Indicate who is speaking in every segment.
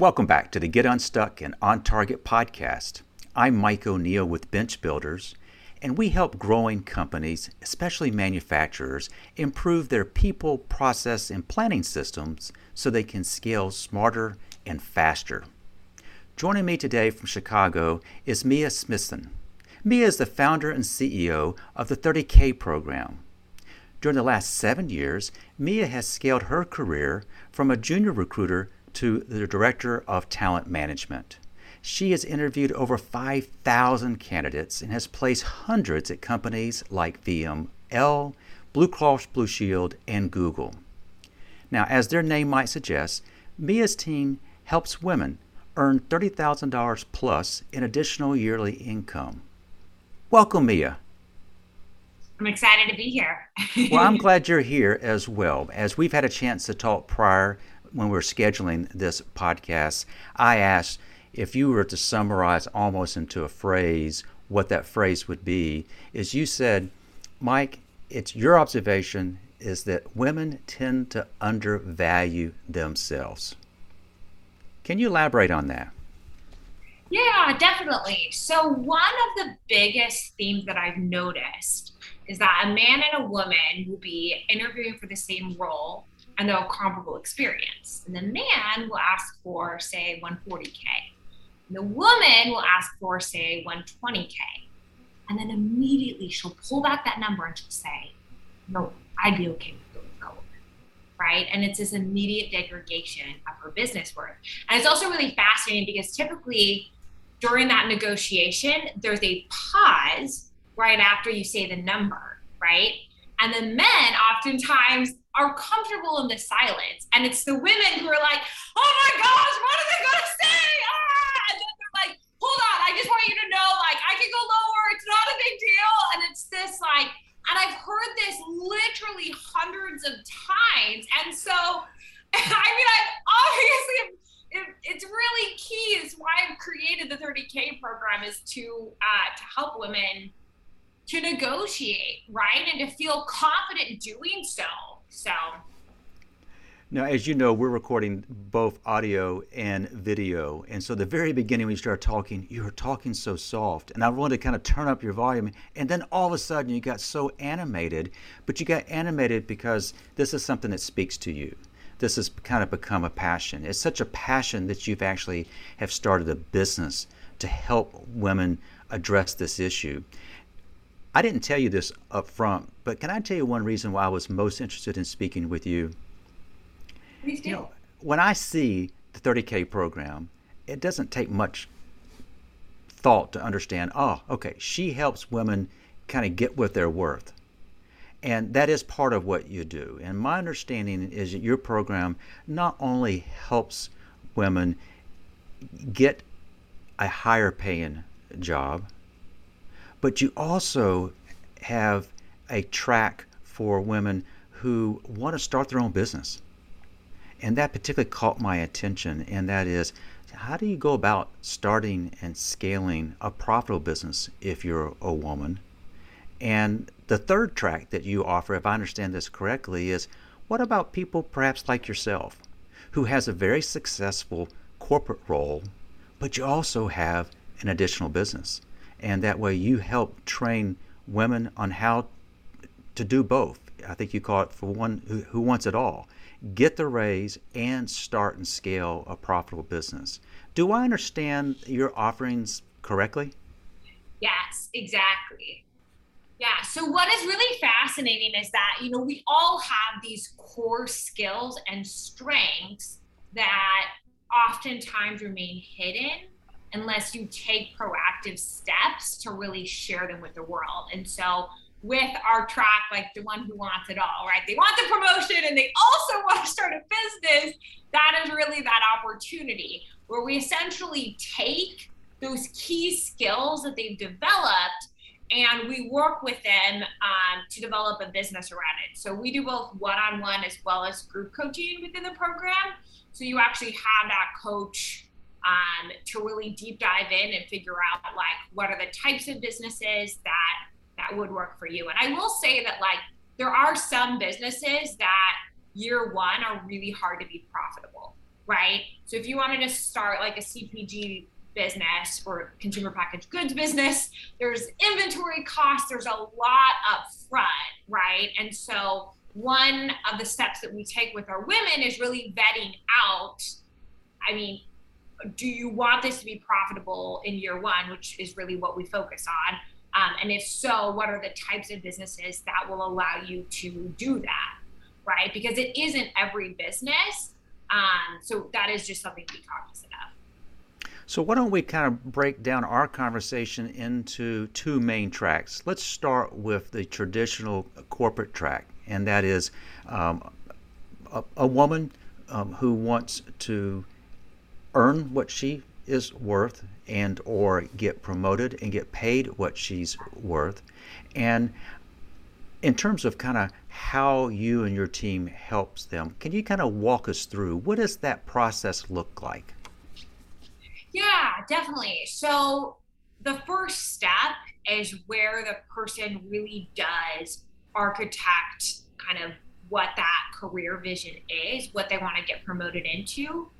Speaker 1: Welcome back to the Get Unstuck and On Target podcast. I'm Mike O'Neill with Bench Builders, and we help growing companies, especially manufacturers, improve their people, process, and planning systems so they can scale smarter and faster. Joining me today from Chicago is Mia Smithson. Mia is the founder and CEO of the 30K program. During the last seven years, Mia has scaled her career from a junior recruiter to the Director of Talent Management. She has interviewed over 5,000 candidates and has placed hundreds at companies like VML, Blue Cross Blue Shield, and Google. Now, as their name might suggest, Mia's team helps women earn $30,000 plus in additional yearly income. Welcome, Mia.
Speaker 2: I'm excited to be here.
Speaker 1: well, I'm glad you're here as well. As we've had a chance to talk prior when we are scheduling this podcast, I asked if you were to summarize almost into a phrase what that phrase would be, is you said, Mike, it's your observation is that women tend to undervalue themselves. Can you elaborate on that?
Speaker 2: Yeah, definitely. So, one of the biggest themes that I've noticed is that a man and a woman will be interviewing for the same role and they'll comparable experience. And the man will ask for, say, 140K. And the woman will ask for, say, 120K. And then immediately she'll pull back that number and she'll say, No, I'd be okay with going lower. Right. And it's this immediate degradation of her business worth. And it's also really fascinating because typically during that negotiation, there's a pause right after you say the number, right? And the men oftentimes are comfortable in the silence. And it's the women who are like, oh my gosh, what are they to say? Ah! And then they're like, hold on, I just want you to know, like, I can go lower. It's not a big deal. And it's this, like, and I've heard this literally hundreds of times. And so, I mean, I've obviously, it, it's really key is why I've created the 30K program is to, uh, to help women to negotiate, right? And to feel confident doing so. So.
Speaker 1: Now, as you know, we're recording both audio and video. And so, the very beginning, when you start talking, you were talking so soft. And I wanted to kind of turn up your volume. And then all of a sudden, you got so animated. But you got animated because this is something that speaks to you. This has kind of become a passion. It's such a passion that you've actually have started a business to help women address this issue. I didn't tell you this up front, but can I tell you one reason why I was most interested in speaking with you?
Speaker 2: Please do. You know,
Speaker 1: when I see the 30K program, it doesn't take much thought to understand, oh, okay, she helps women kind of get what they're worth. And that is part of what you do. And my understanding is that your program not only helps women get a higher paying job, but you also have a track for women who want to start their own business. And that particularly caught my attention, and that is how do you go about starting and scaling a profitable business if you're a woman? And the third track that you offer, if I understand this correctly, is what about people perhaps like yourself who has a very successful corporate role, but you also have an additional business? And that way you help train women on how to do both. I think you call it for one who, who wants it all. Get the raise and start and scale a profitable business. Do I understand your offerings correctly?
Speaker 2: Yes, exactly. Yeah. So what is really fascinating is that, you know, we all have these core skills and strengths that oftentimes remain hidden unless you take proactive steps to really share them with the world. And so with our track, like the one who wants it all, right? They want the promotion and they also want to start a business. That is really that opportunity where we essentially take those key skills that they've developed and we work with them um, to develop a business around it. So we do both one-on-one as well as group coaching within the program. So you actually have that coach um, to really deep dive in and figure out like what are the types of businesses that that would work for you. And I will say that like there are some businesses that year one are really hard to be profitable, right? So if you wanted to start like a CPG business or consumer packaged goods business, there's inventory costs, there's a lot up front, right? And so one of the steps that we take with our women is really vetting out I mean, do you want this to be profitable in year one, which is really what we focus on? Um, and if so, what are the types of businesses that will allow you to do that? Right? Because it isn't every business. Um, so that is just something to be cognizant of.
Speaker 1: So, why don't we kind of break down our conversation into two main tracks? Let's start with the traditional corporate track, and that is um, a, a, woman um, who wants to earn what she is worth and or get promoted and get paid what she's worth. And in terms of kind of how you and your team helps them can you kind of walk us through what does that process look like?
Speaker 2: Yeah definitely. So the first step is where the person really does architect kind of what that career vision is what they want to get promoted into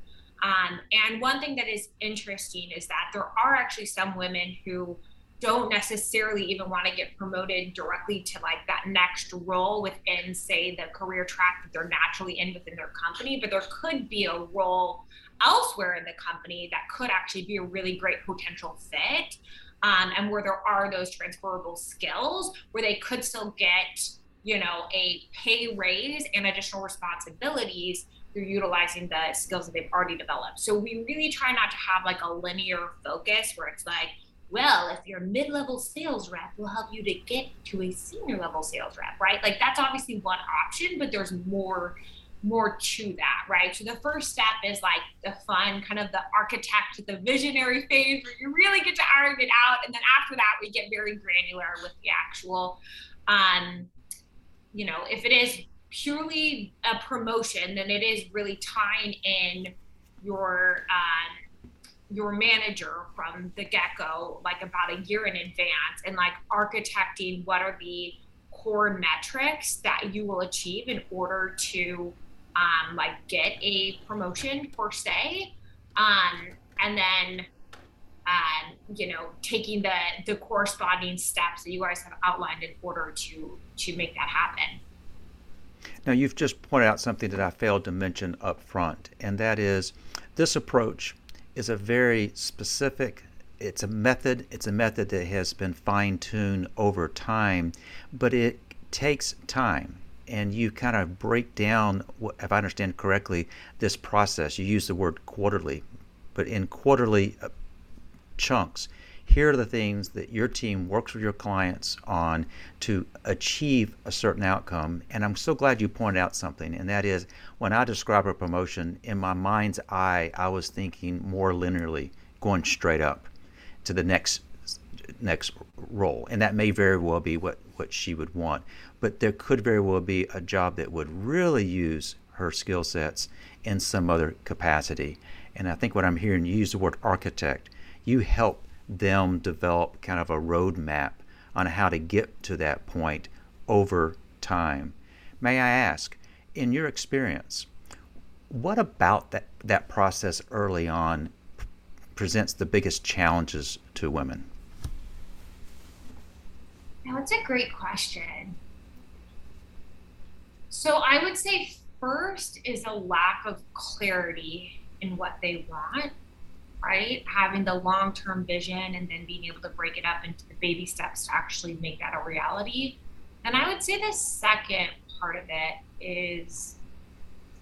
Speaker 2: um, and one thing that is interesting is that there are actually some women who don't necessarily even want to get promoted directly to like that next role within, say, the career track that they're naturally in within their company, but there could be a role elsewhere in the company that could actually be a really great potential fit. Um, and where there are those transferable skills where they could still get, you know, a pay raise and additional responsibilities through utilizing the skills that they've already developed. So we really try not to have like a linear focus where it's like, well, if you're a mid-level sales rep, we'll help you to get to a senior level sales rep, right? Like that's obviously one option, but there's more more to that, right? So the first step is like the fun, kind of the architect, the visionary phase where you really get to iron it out. And then after that, we get very granular with the actual um, you know, if it is purely a promotion, than it is really tying in your um, your manager from the get go, like about a year in advance, and like architecting what are the core metrics that you will achieve in order to um, like get a promotion per se, um, and then um, you know taking the the corresponding steps that you guys have outlined in order to to make that happen.
Speaker 1: Now, you've just pointed out something that I failed to mention up front, and that is this approach is a very specific it's a method it's a method that has been fine-tuned over time but it takes time and you kind of break down if i understand correctly this process. You use the word quarterly but in quarterly uh, chunks here are the things that your team works with your clients on to achieve a certain outcome. And I'm so glad you pointed out something, and that is when I describe a promotion, in my mind's eye, I was thinking more linearly, going straight up to the next next role. And that may very well be what, what she would want. But there could very well be a job that would really use her skill sets in some other capacity. And I think what I'm hearing you use the word architect. You help them develop kind of a roadmap on how to get to that point over time. May I ask, in your experience, what about that, that process early on presents the biggest challenges to women?
Speaker 2: It's a great question. So, I would say first is a lack of clarity in what they want right? Having the long term vision and then being able to break it up into the baby steps to actually make that a reality. And I would say the second part of it is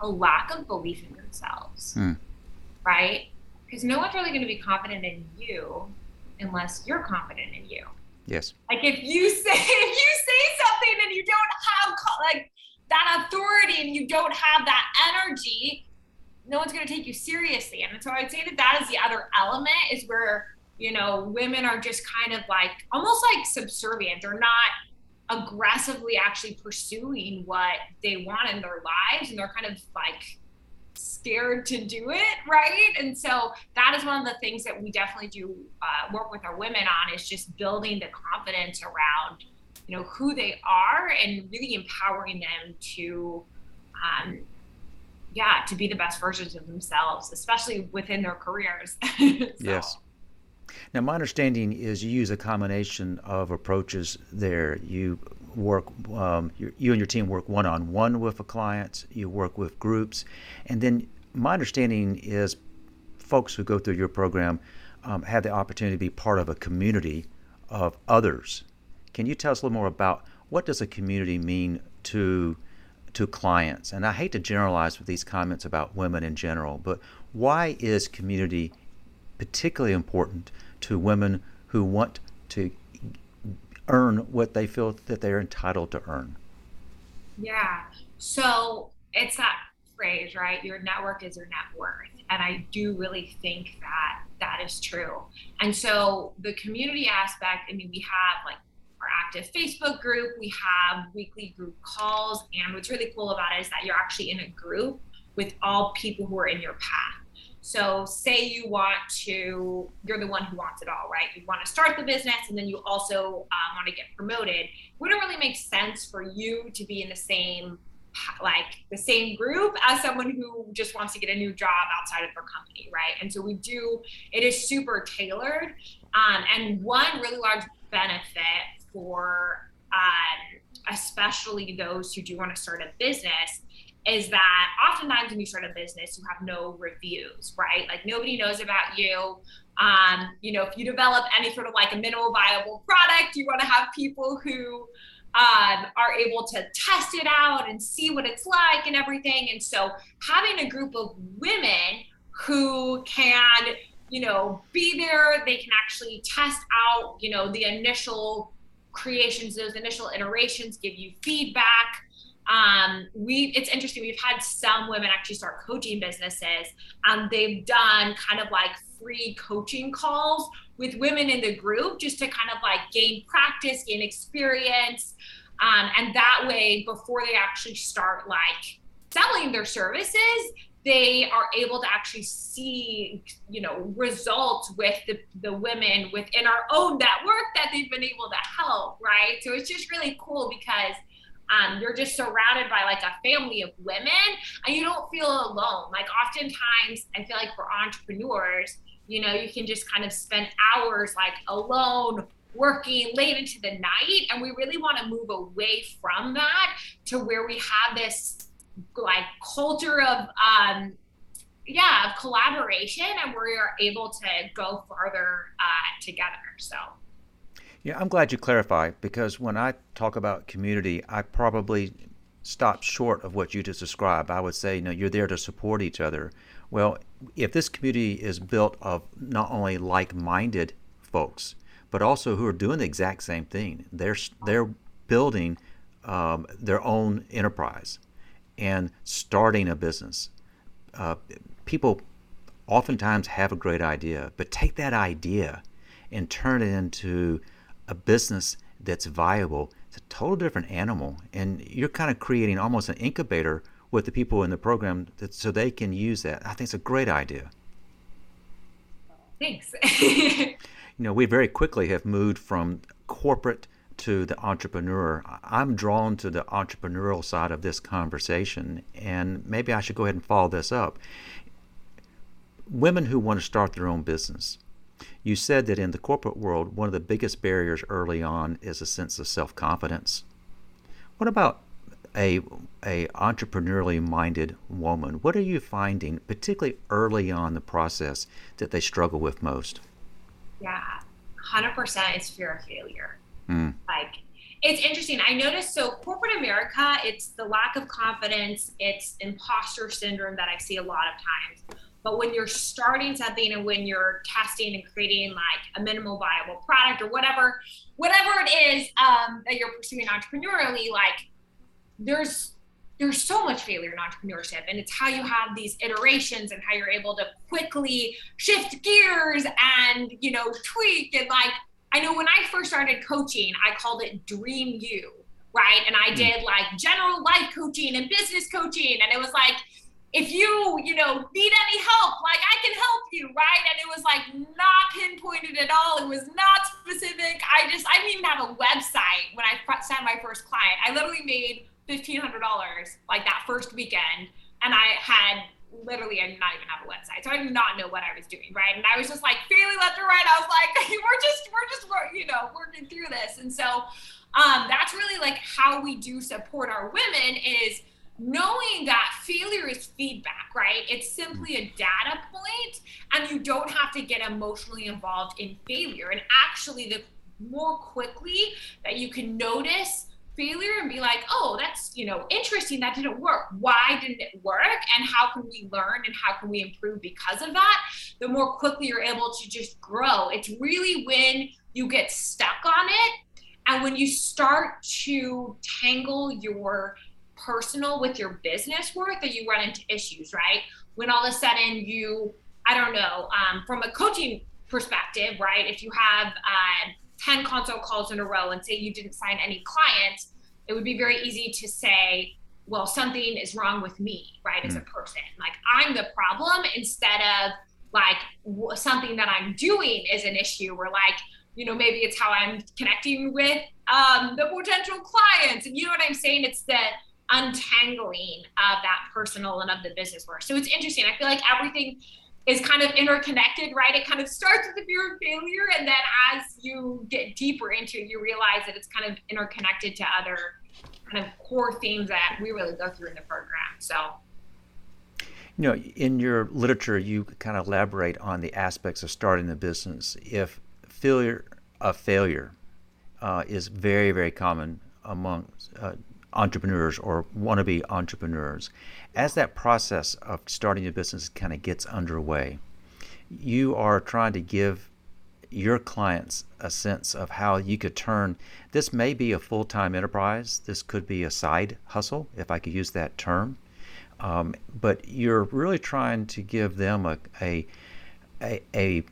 Speaker 2: a lack of belief in themselves, hmm. right? Because no one's really going to be confident in you unless you're confident in you.
Speaker 1: Yes.
Speaker 2: Like if you say if you say something and you don't have like that authority and you don't have that energy, no one's going to take you seriously. And so I'd say that that is the other element is where, you know, women are just kind of like almost like subservient. They're not aggressively actually pursuing what they want in their lives. And they're kind of like scared to do it. Right. And so that is one of the things that we definitely do uh, work with our women on is just building the confidence around, you know, who they are and really empowering them to, um, yeah, to be the best versions of themselves, especially within their careers. so.
Speaker 1: Yes. Now, my understanding is you use a combination of approaches there. You work, um, you, and your team work one on one with a client, you work with groups, and then my understanding is folks who go through your program um, have the opportunity to be part of a community of others. Can you tell us a little more about what does a community mean to to clients? And I hate to generalize with these comments about women in general, but why is community particularly important to women who want to earn what they feel that they're entitled to earn?
Speaker 2: Yeah. So it's that phrase, right? Your network is your net worth. And I do really think that that is true. And so the community aspect, I mean, we have like our active Facebook group, we have weekly group calls. And what's really cool about it is that you're actually in a group with all people who are in your path. So, say you want to, you're the one who wants it all, right? You want to start the business and then you also um, want to get promoted. It wouldn't really make sense for you to be in the same like the same group as someone who just wants to get a new job outside of their company, right? And so we do, it is super tailored. Um, and one really large benefit for um, especially those who do want to start a business is that oftentimes when you start a business, you have no reviews, right? Like nobody knows about you. Um, you know, if you develop any sort of like a minimal viable product, you want to have people who um, are able to test it out and see what it's like and everything. And so having a group of women who can, you know, be there, they can actually test out, you know, the initial creations, those initial iterations, give you feedback. Um, we it's interesting. We've had some women actually start coaching businesses, and they've done kind of like free coaching calls with women in the group just to kind of like gain practice, gain experience. Um, and that way, before they actually start like selling their services, they are able to actually see, you know, results with the, the women within our own network that they've been able to help, right? So it's just really cool because um, you're just surrounded by like a family of women and you don't feel alone. Like oftentimes, I feel like for entrepreneurs, you know, you can just kind of spend hours like alone working late into the night. And we really want to move away from that to where we have this like culture of, um, yeah, of collaboration and we are able to go farther uh, together. So.
Speaker 1: Yeah, I'm glad you clarified because when I talk about community, I probably stop short of what you just described. I would say, you know, you're there to support each other. Well, if this community is built of not only like-minded folks, but also who are doing the exact same thing, they're they're building um, their own enterprise and starting a business. Uh, people oftentimes have a great idea, but take that idea and turn it into a business that's viable. It's a total different animal, and you're kind of creating almost an incubator with the people in the program that, so they can use that. I think it's a great idea.
Speaker 2: Thanks.
Speaker 1: you know, we very quickly have moved from corporate to the entrepreneur. I'm drawn to the entrepreneurial side of this conversation, and maybe I should go ahead and follow this up. Women who want to start their own business. You said that in the corporate world, one of the biggest barriers early on is a sense of self confidence. What about a a entrepreneurially minded woman, what are you finding, particularly early on the process, that they struggle with most?
Speaker 2: Yeah, hundred percent. It's fear of failure.
Speaker 1: Mm.
Speaker 2: Like it's interesting. I noticed so corporate America, it's the lack of confidence, it's imposter syndrome that I see a lot of times. But when you're starting something and when you're testing and creating like a minimal viable product or whatever, whatever it is um, that you're pursuing entrepreneurially, like there's there's so much failure in entrepreneurship and it's how you have these iterations and how you're able to quickly shift gears and you know tweak and like i know when i first started coaching i called it dream you right? And i hmm. did like general life coaching and business coaching and it was like if you you know need any help like i can help you right? And it was like not pinpointed at all. It was not specific. I just i didn't even have a website when i signed my first client. I literally made $1,500 like that first weekend and I had literally I did not even have a website. So I did not know what I was doing, right? And I was just like failing left and right. I was like, we're just we're just you know working through this. And so um, that's really like how we do support our women is knowing that failure is feedback, right? It's simply a data point, and you don't have to get emotionally involved in failure. And actually, the more quickly that you can notice failure and be like, oh, that's, you know, interesting. That didn't work. Why didn't it work? And how can we learn and how can we improve because of that? The more quickly you're able to just grow. It's really when you get stuck on it and when you start to tangle your personal with your business work that you run into issues, right? When all of a sudden you, I don't know, um, from a coaching perspective, right? If you have uh, 10 consult calls in a row and say you didn't sign any clients, it would be very easy to say, well, something is wrong with me, right, as a mm. person. Like I'm the problem instead of like something that I'm doing is an issue or like, you know, maybe it's how I'm connecting with um, the potential clients. And you know what I'm saying? It's the untangling of that personal and of the business work. So it's interesting. I feel like everything is kind of interconnected, right? It kind of starts with the fear of failure, and then as you get deeper into it, you realize that it's kind of interconnected to other kind of core themes that we really go through in the program. So,
Speaker 1: you know, in your literature, you kind of elaborate on the aspects of starting the business. If failure of failure uh, is very, very common among uh, entrepreneurs or wannabe entrepreneurs. As that process of starting a business kind of gets underway, you are trying to give your clients a sense of how you could turn this may be a full-time enterprise this could be a side hustle if i could use that term um, but you're really trying to give them a, a, a, a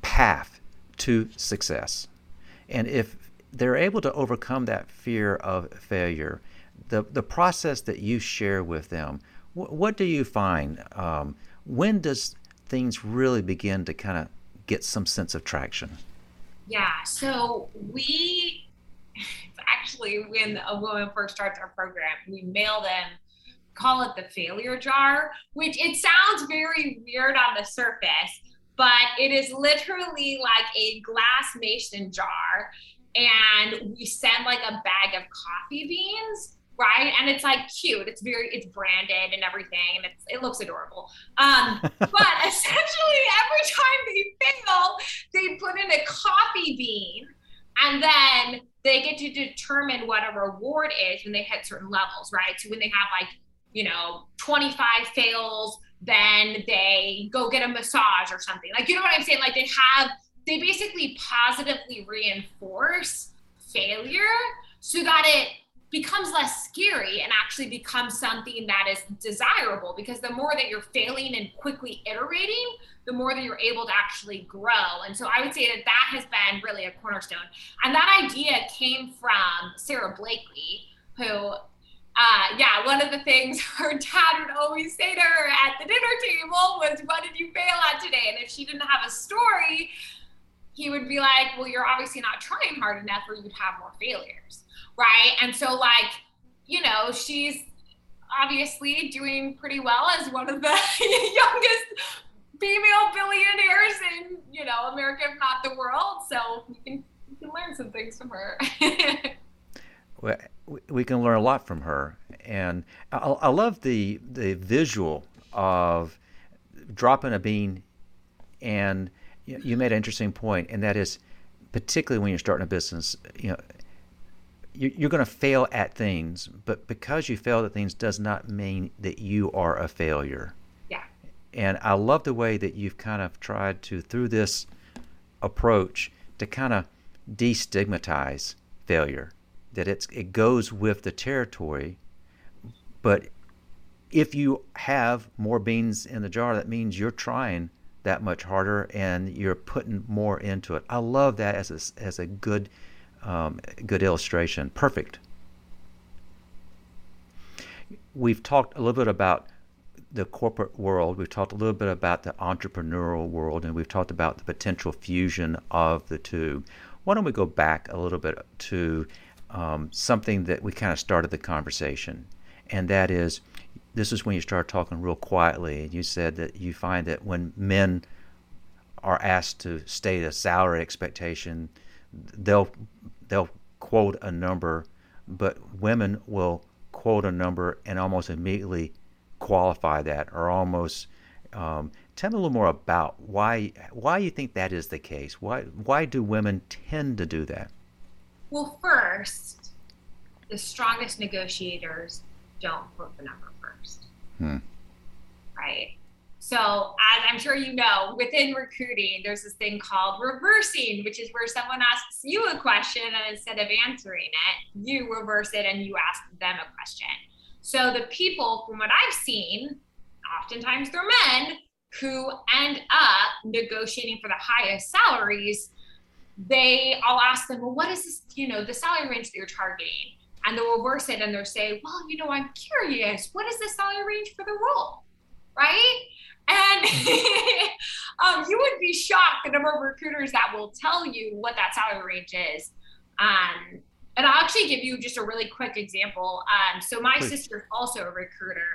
Speaker 1: path to success and if they're able to overcome that fear of failure. The, the process that you share with them, wh- what do you find? Um, when does things really begin to kind of get some sense of traction?
Speaker 2: Yeah, so we actually, when a woman first starts our program, we mail them, call it the failure jar, which it sounds very weird on the surface, but it is literally like a glass mason jar and we send like a bag of coffee beans right? And it's like cute. It's very it's branded and everything and it's, it looks adorable. Um, but essentially every time they fail they put in a coffee bean and then they get to determine what a reward is when they hit certain levels right? So when they have like you know 25 fails then they go get a massage or something. Like you know what i'm saying? Like they have they basically positively reinforce failure so that it becomes less scary and actually becomes something that is desirable. Because the more that you're failing and quickly iterating the more that you're able to actually grow. And so i would say that that has been really a cornerstone. And that idea came from Sara Blakely who uh, yeah, one of the things her dad would always say to her at the dinner table was, What did you fail at today? And if she didn't have a story, he would be like, well, you're obviously not trying hard enough or you'd have more failures. Right. And so, like, you know, she's obviously doing pretty well as one of the youngest female billionaires in, you know, America, if not the world. So you can, you can learn some things from her.
Speaker 1: well, we can learn a lot from her. And I, I love the, the visual of dropping a bean and you made an interesting point, and that is particularly when you're starting a business, you know, you're going to fail at things, but because you failed at things does not mean that you are a failure.
Speaker 2: Yeah.
Speaker 1: And I love the way that you've kind of tried to, through this approach, to kind of destigmatize failure. That it's it goes with the territory, but if you have more beans in the jar, that means you're trying that much harder and you're putting more into it. I love that as a, as a good um, good illustration. Perfect. We've talked a little bit about the corporate world. We've talked a little bit about the entrepreneurial world, and we've talked about the potential fusion of the two. Why don't we go back a little bit to um, something that we kind of started the conversation, and that is this is when you start talking real quietly. And you said that you find that when men are asked to state a salary expectation, they'll they'll quote a number, but women will quote a number and almost immediately qualify that or almost um, tell me a little more about why why you think that is the case. Why why do women tend to do that?
Speaker 2: Well, first, the strongest negotiators don't quote the number first. Hmm. Right. So, as I'm sure you know, within recruiting, there's this thing called reversing, which is where someone asks you a question and instead of answering it, you reverse it and you ask them a question. So, the people, from what I've seen, oftentimes they're men who end up negotiating for the highest salaries. They, I'll ask them, well, what is this, you know, the salary range that you're targeting? And they'll reverse it and they'll say, well, you know, I'm curious, what is the salary range for the role? Right? And um, you would be shocked the number of recruiters that will tell you what that salary range is. Um, and I'll actually give you just a really quick example. Um, so my sister is also a recruiter,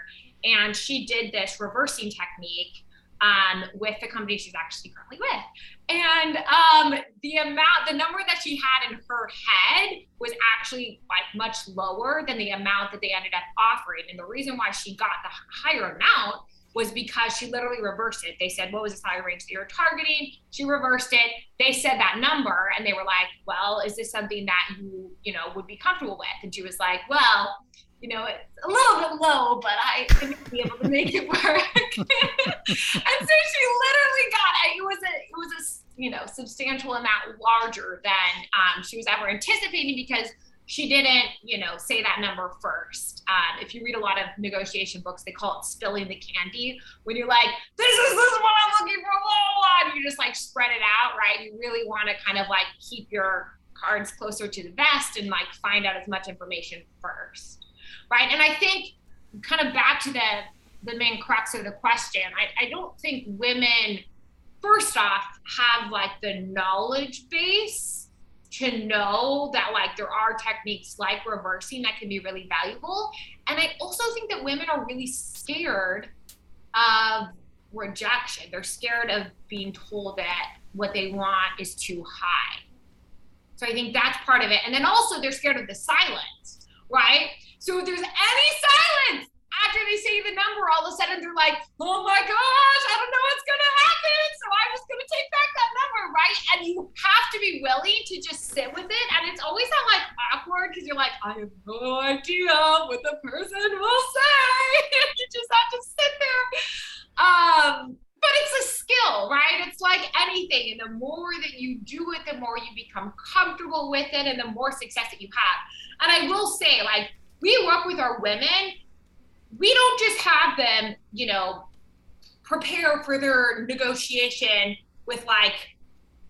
Speaker 2: and she did this reversing technique um, with the company she's actually currently with. And um, the amount, the number that she had in her head was actually like much lower than the amount that they ended up offering. And the reason why she got the higher amount was because she literally reversed it. They said, What was the salary range that you're targeting? She reversed it. They said that number and they were like, Well, is this something that you, you know, would be comfortable with? And she was like, Well, you know, it's a little bit low, but I to be able to make it work. and so she literally got it. It was a it was a you know substantial amount larger than um, she was ever anticipating because she didn't, you know, say that number first. Um, if you read a lot of negotiation books, they call it spilling the candy. When you're like, this is this is what I'm looking for, blah, blah, blah, you just like spread it out, right? You really want to kind of like keep your cards closer to the vest and like find out as much information first, right? And I think kind of back to the the main crux of the question, I, I don't think women, first off, have like the knowledge base to know that like there are techniques like reversing that can be really valuable. And I also think that women are really scared of rejection. They're scared of being told that what they want is too high. So I think that's part of it. And then also they're scared of the silence, right? So if there's any silence, after they say the number, all of a sudden they're like, oh my gosh, I don't know what's going to happen. So I'm just going to take back that number, right? And you have to be willing to just sit with it. And it's always that like awkward because you're like, I have no idea what the person will say. you just have to sit there. Um, but it's a skill, right? It's like anything. And the more that you do it, the more you become comfortable with it and the more success that you have. And I will say, like, we work with our women we don't just have them, you know, prepare for their negotiation with like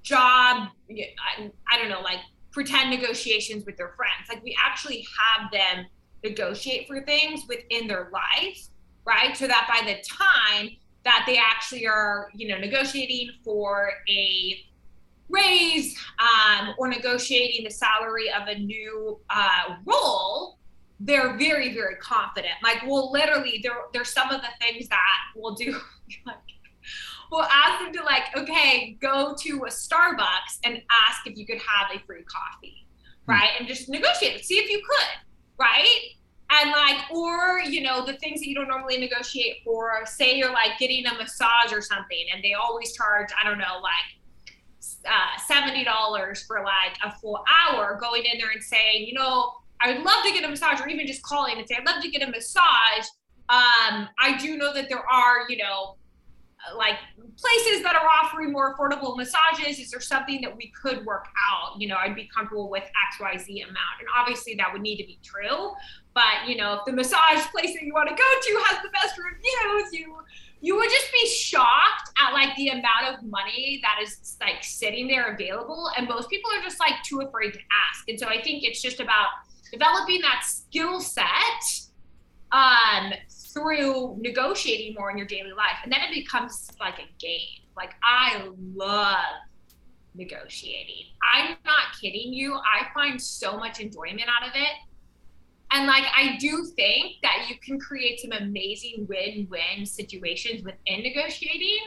Speaker 2: job, I, don't know, like pretend negotiations with their friends. Like we actually have them negotiate for things within their life, right? So that by the time that they actually are, you know, negotiating for a raise um, or negotiating the salary of a new uh, role, they're very very confident. Like we'll literally there there's some of the things that we'll do like we'll ask them to like okay go to a starbucks and ask if you could have a free coffee hmm. right? And just negotiate see if you could right and like or you know the things that you don't normally negotiate for say you're like getting a massage or something and they always charge i don't know like uh, $70 for like a full hour going in there and saying you know I would love to get a massage, or even just calling and say, I'd love to get a massage. Um, I do know that there are, you know, like places that are offering more affordable massages. Is there something that we could work out? You know, I'd be comfortable with XYZ amount. And obviously that would need to be true. But, you know, if the massage place that you want to go to has the best reviews, you you would just be shocked at like the amount of money that is like sitting there available. And most people are just like too afraid to ask. And so I think it's just about developing that skill set um, through negotiating more in your daily life. And then it becomes like a game. Like, I love negotiating. I'm not kidding you. I find so much enjoyment out of it. And like I do think that you can create some amazing win-win situations within negotiating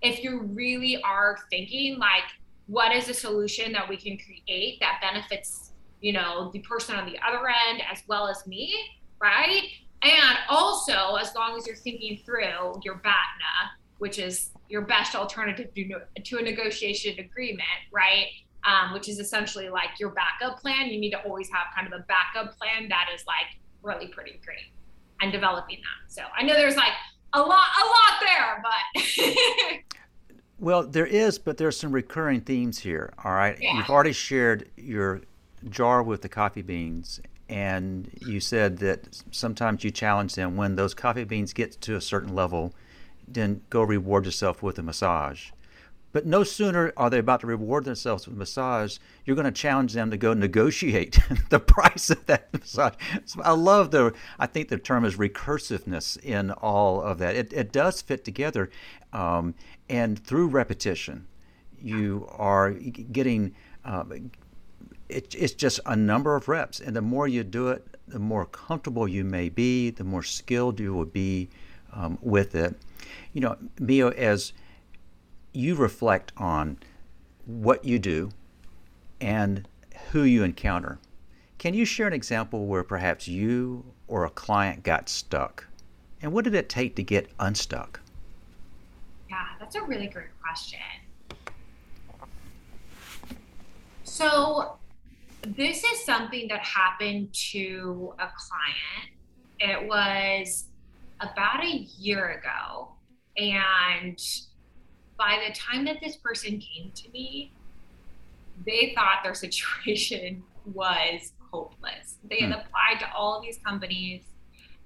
Speaker 2: if you really are thinking like what is a solution that we can create that benefits, you know, the person on the other end as well as me, right? And also, as long as you're thinking through your BATNA, which is your best alternative to a negotiation agreement, right? um, which is essentially like your backup plan. You need to always have kind of a backup plan that is like really pretty great and developing that. So I know there's like a lot, a lot there,
Speaker 1: but. well, there is, but there's some recurring themes here. All right.
Speaker 2: Yeah.
Speaker 1: You've already shared your jar with the coffee beans and you said that sometimes you challenge them when those coffee beans get to a certain level then go reward yourself with a massage but no sooner are they about to reward themselves with massage, you're going to challenge them to go negotiate the price of that massage. So I love the, I think the term is recursiveness in all of that. It, it does fit together. Um, and through repetition, you are getting, uh, it, it's just a number of reps. And the more you do it, the more comfortable you may be, the more skilled you will be um, with it. You know, Mia, as you reflect on what you do and who you encounter. Can you share an example where perhaps you or a client got stuck? And what did it take to get unstuck?
Speaker 2: Yeah, that's a really great question. So, this is something that happened to a client. It was about a year ago, and by the time that this person came to me, they thought their situation was hopeless. They had hmm. applied to all of these companies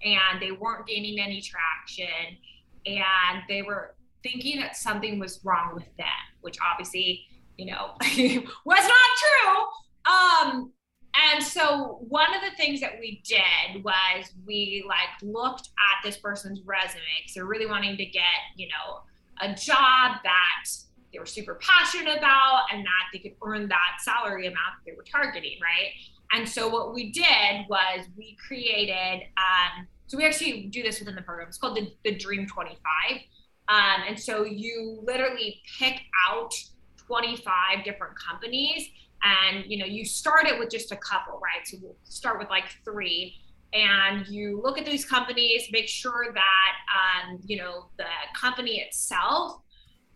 Speaker 2: and they weren't gaining any traction and they were thinking that something was wrong with them, which obviously, you know, was not true. Um, and so one of the things that we did was we like looked at this person's resume because they're really wanting to get, you know, a job that they were super passionate about and that they could earn that salary amount that they were targeting, right? And so what we did was we created, um, so we actually do this within the program. It's called the, the Dream 25. Um, and so you literally pick out 25 different companies and you know you start it with just a couple right so we'll start with like three and you look at these companies, make sure that um, you know the company itself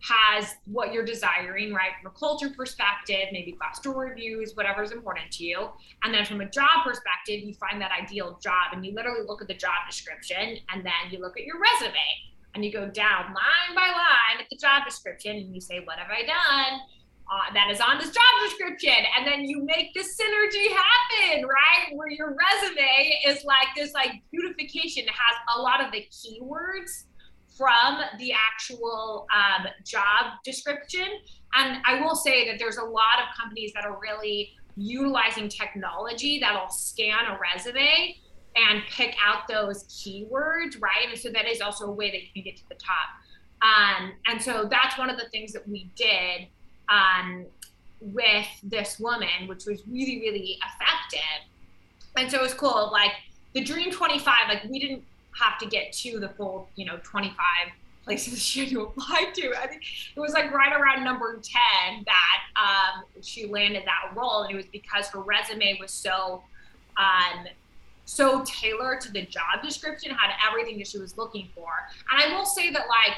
Speaker 2: has what you're desiring, right? From a culture perspective, maybe Glassdoor reviews, whatever's important to you. And then from a job perspective, you find that ideal job and you literally look at the job description and then you look at your resume and you go down line by line at the job description and you say, What have I done? Uh, that is on this job description. And then you make this synergy happen right? Where your resume is like this like beautification. Has a lot of the keywords from the actual um, job description. And i will say that there's a lot of companies that are really utilizing technology that'll scan a resume and pick out those keywords right? And so that is also a way that you can get to the top. Um, and so that's one of the things that we did um, with this woman, which was really, really effective. And so it was cool. Like the Dream 25, like we didn't have to get to the full, you know, 25 places she had to apply to. I think it was like right around number 10 that um, she landed that role. And it was because her resume was so, um, so tailored to the job description, had everything that she was looking for. And I will say that, like,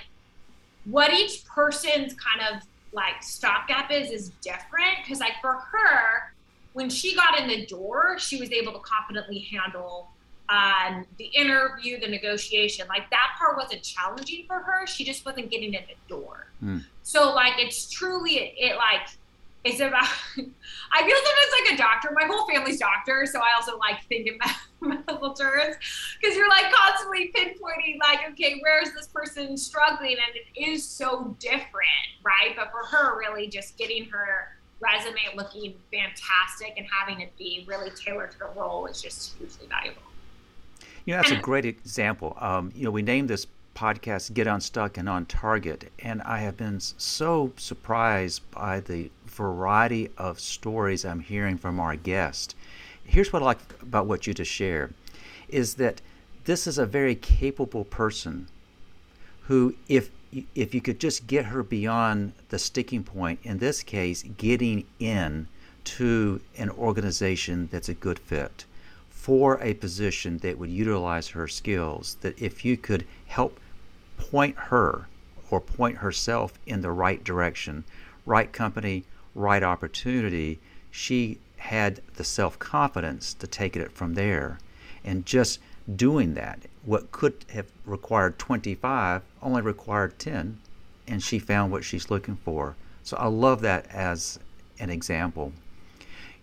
Speaker 2: what each person's kind of like stopgap is is different. Because like for her when she got in the door she was able to confidently handle um, the interview the negotiation. Like that part wasn't challenging for her. She just wasn't getting in the door. Mm. so like it's truly it, it like it's about i feel sometimes like a doctor my whole family's doctor so i also like think in medical terms because you're like constantly pinpointing like okay where is this person struggling? And it is so different right? But for her really just getting her resume looking fantastic and having it be really tailored to the role is just hugely valuable.
Speaker 1: You know that's a great example. Um, you know we named this podcast get unstuck and on target and i have been so surprised by the variety of stories i'm hearing from our guests here's what I like about what you just shared. is that this is a very capable person who, if if you could just get her beyond the sticking point, in this case, getting in to an organization that's a good fit for a position that would utilize her skills, that if you could help point her or point herself in the right direction, right company, right opportunity, she had the self confidence to take it from there. And just doing that, what could have required 25 only required 10, and she found what she's looking for. So I love that as an example.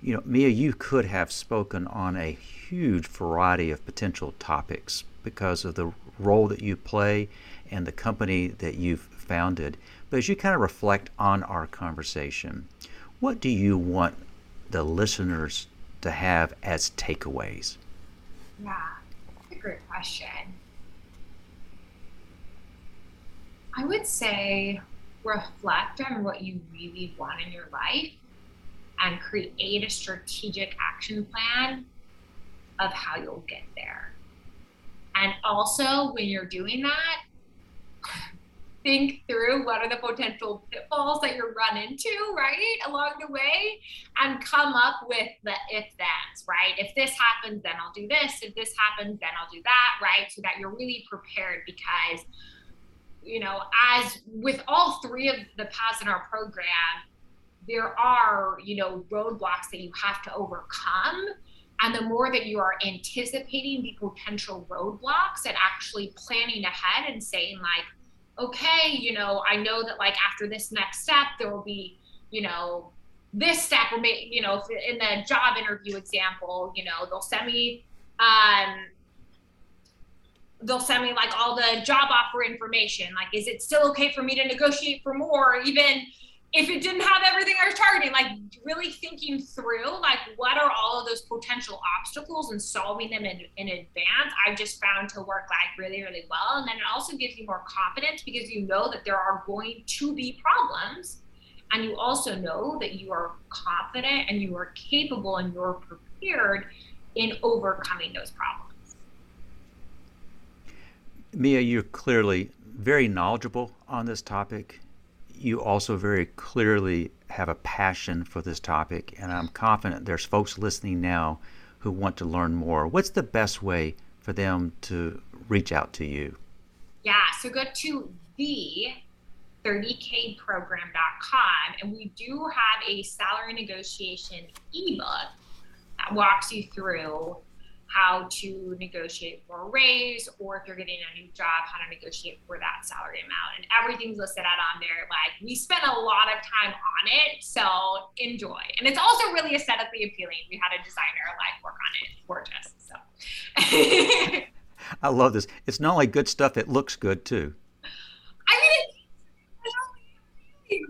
Speaker 1: You know, Mia, you could have spoken on a huge variety of potential topics because of the role that you play and the company that you've founded. But as you kind of reflect on our conversation, what do you want the listeners to have as takeaways?
Speaker 2: Yeah, that's a great question. I would say reflect on what you really want in your life and create a strategic action plan of how you'll get there. And also, when you're doing that, think through what are the potential pitfalls that you're run into, right, along the way, and come up with the if thens, right? If this happens, then I'll do this. If this happens, then I'll do that, right? So that you're really prepared because, you know, as with all three of the paths in our program, there are, you know, roadblocks that you have to overcome. And the more that you are anticipating the potential roadblocks and actually planning ahead and saying, like, okay, you know, I know that like after this next step, there will be, you know, this step or maybe, you know, in the job interview example, you know, they'll send me, um, they'll send me like all the job offer information. Like, is it still okay for me to negotiate for more? Even if it didn't have everything I was targeting, like really thinking through like what are all of those potential obstacles and solving them in, in advance, I've just found to work like really, really well. And then it also gives you more confidence because you know that there are going to be problems. And you also know that you are confident and you are capable and you're prepared in overcoming those problems.
Speaker 1: Mia, you're clearly very knowledgeable on this topic you also very clearly have a passion for this topic, and I'm confident there's folks listening now who want to learn more. What's the best way for them to reach out to you?
Speaker 2: Yeah, so go to the 30kprogram.com, and we do have a salary negotiation ebook that walks you through how to negotiate for a raise or if you're getting a new job, how to negotiate for that salary amount. And everything's listed out on there. Like we spent a lot of time on it. So enjoy. And it's also really aesthetically appealing. We had a designer like work on it. Gorgeous. So
Speaker 1: I love this. It's not only good stuff, it looks good too.
Speaker 2: I mean,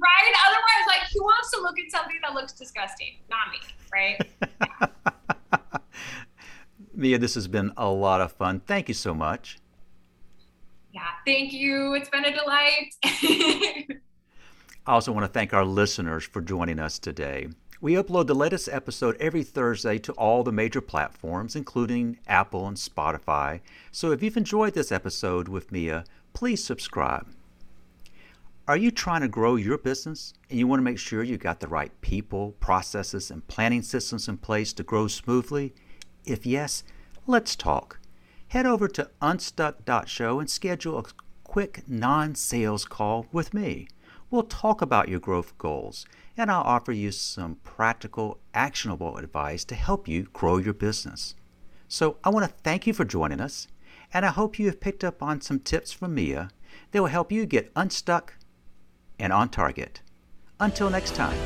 Speaker 2: right? Otherwise, like, who wants to look at something that looks disgusting? Not me, right? Yeah.
Speaker 1: Mia, this has been a lot of fun. Thank you so much.
Speaker 2: Yeah, thank you. It's been a delight.
Speaker 1: I also want to thank our listeners for joining us today. We upload the latest episode every Thursday to all the major platforms, including Apple and Spotify. So if you've enjoyed this episode with Mia, please subscribe. Are you trying to grow your business and you want to make sure you've got the right people, processes, and planning systems in place to grow smoothly? If yes, let's talk. Head over to unstuck.show and schedule a quick non sales call with me. We'll talk about your growth goals and I'll offer you some practical, actionable advice to help you grow your business. So I want to thank you for joining us, and I hope you have picked up on some tips from Mia that will help you get unstuck and on target. Until next time.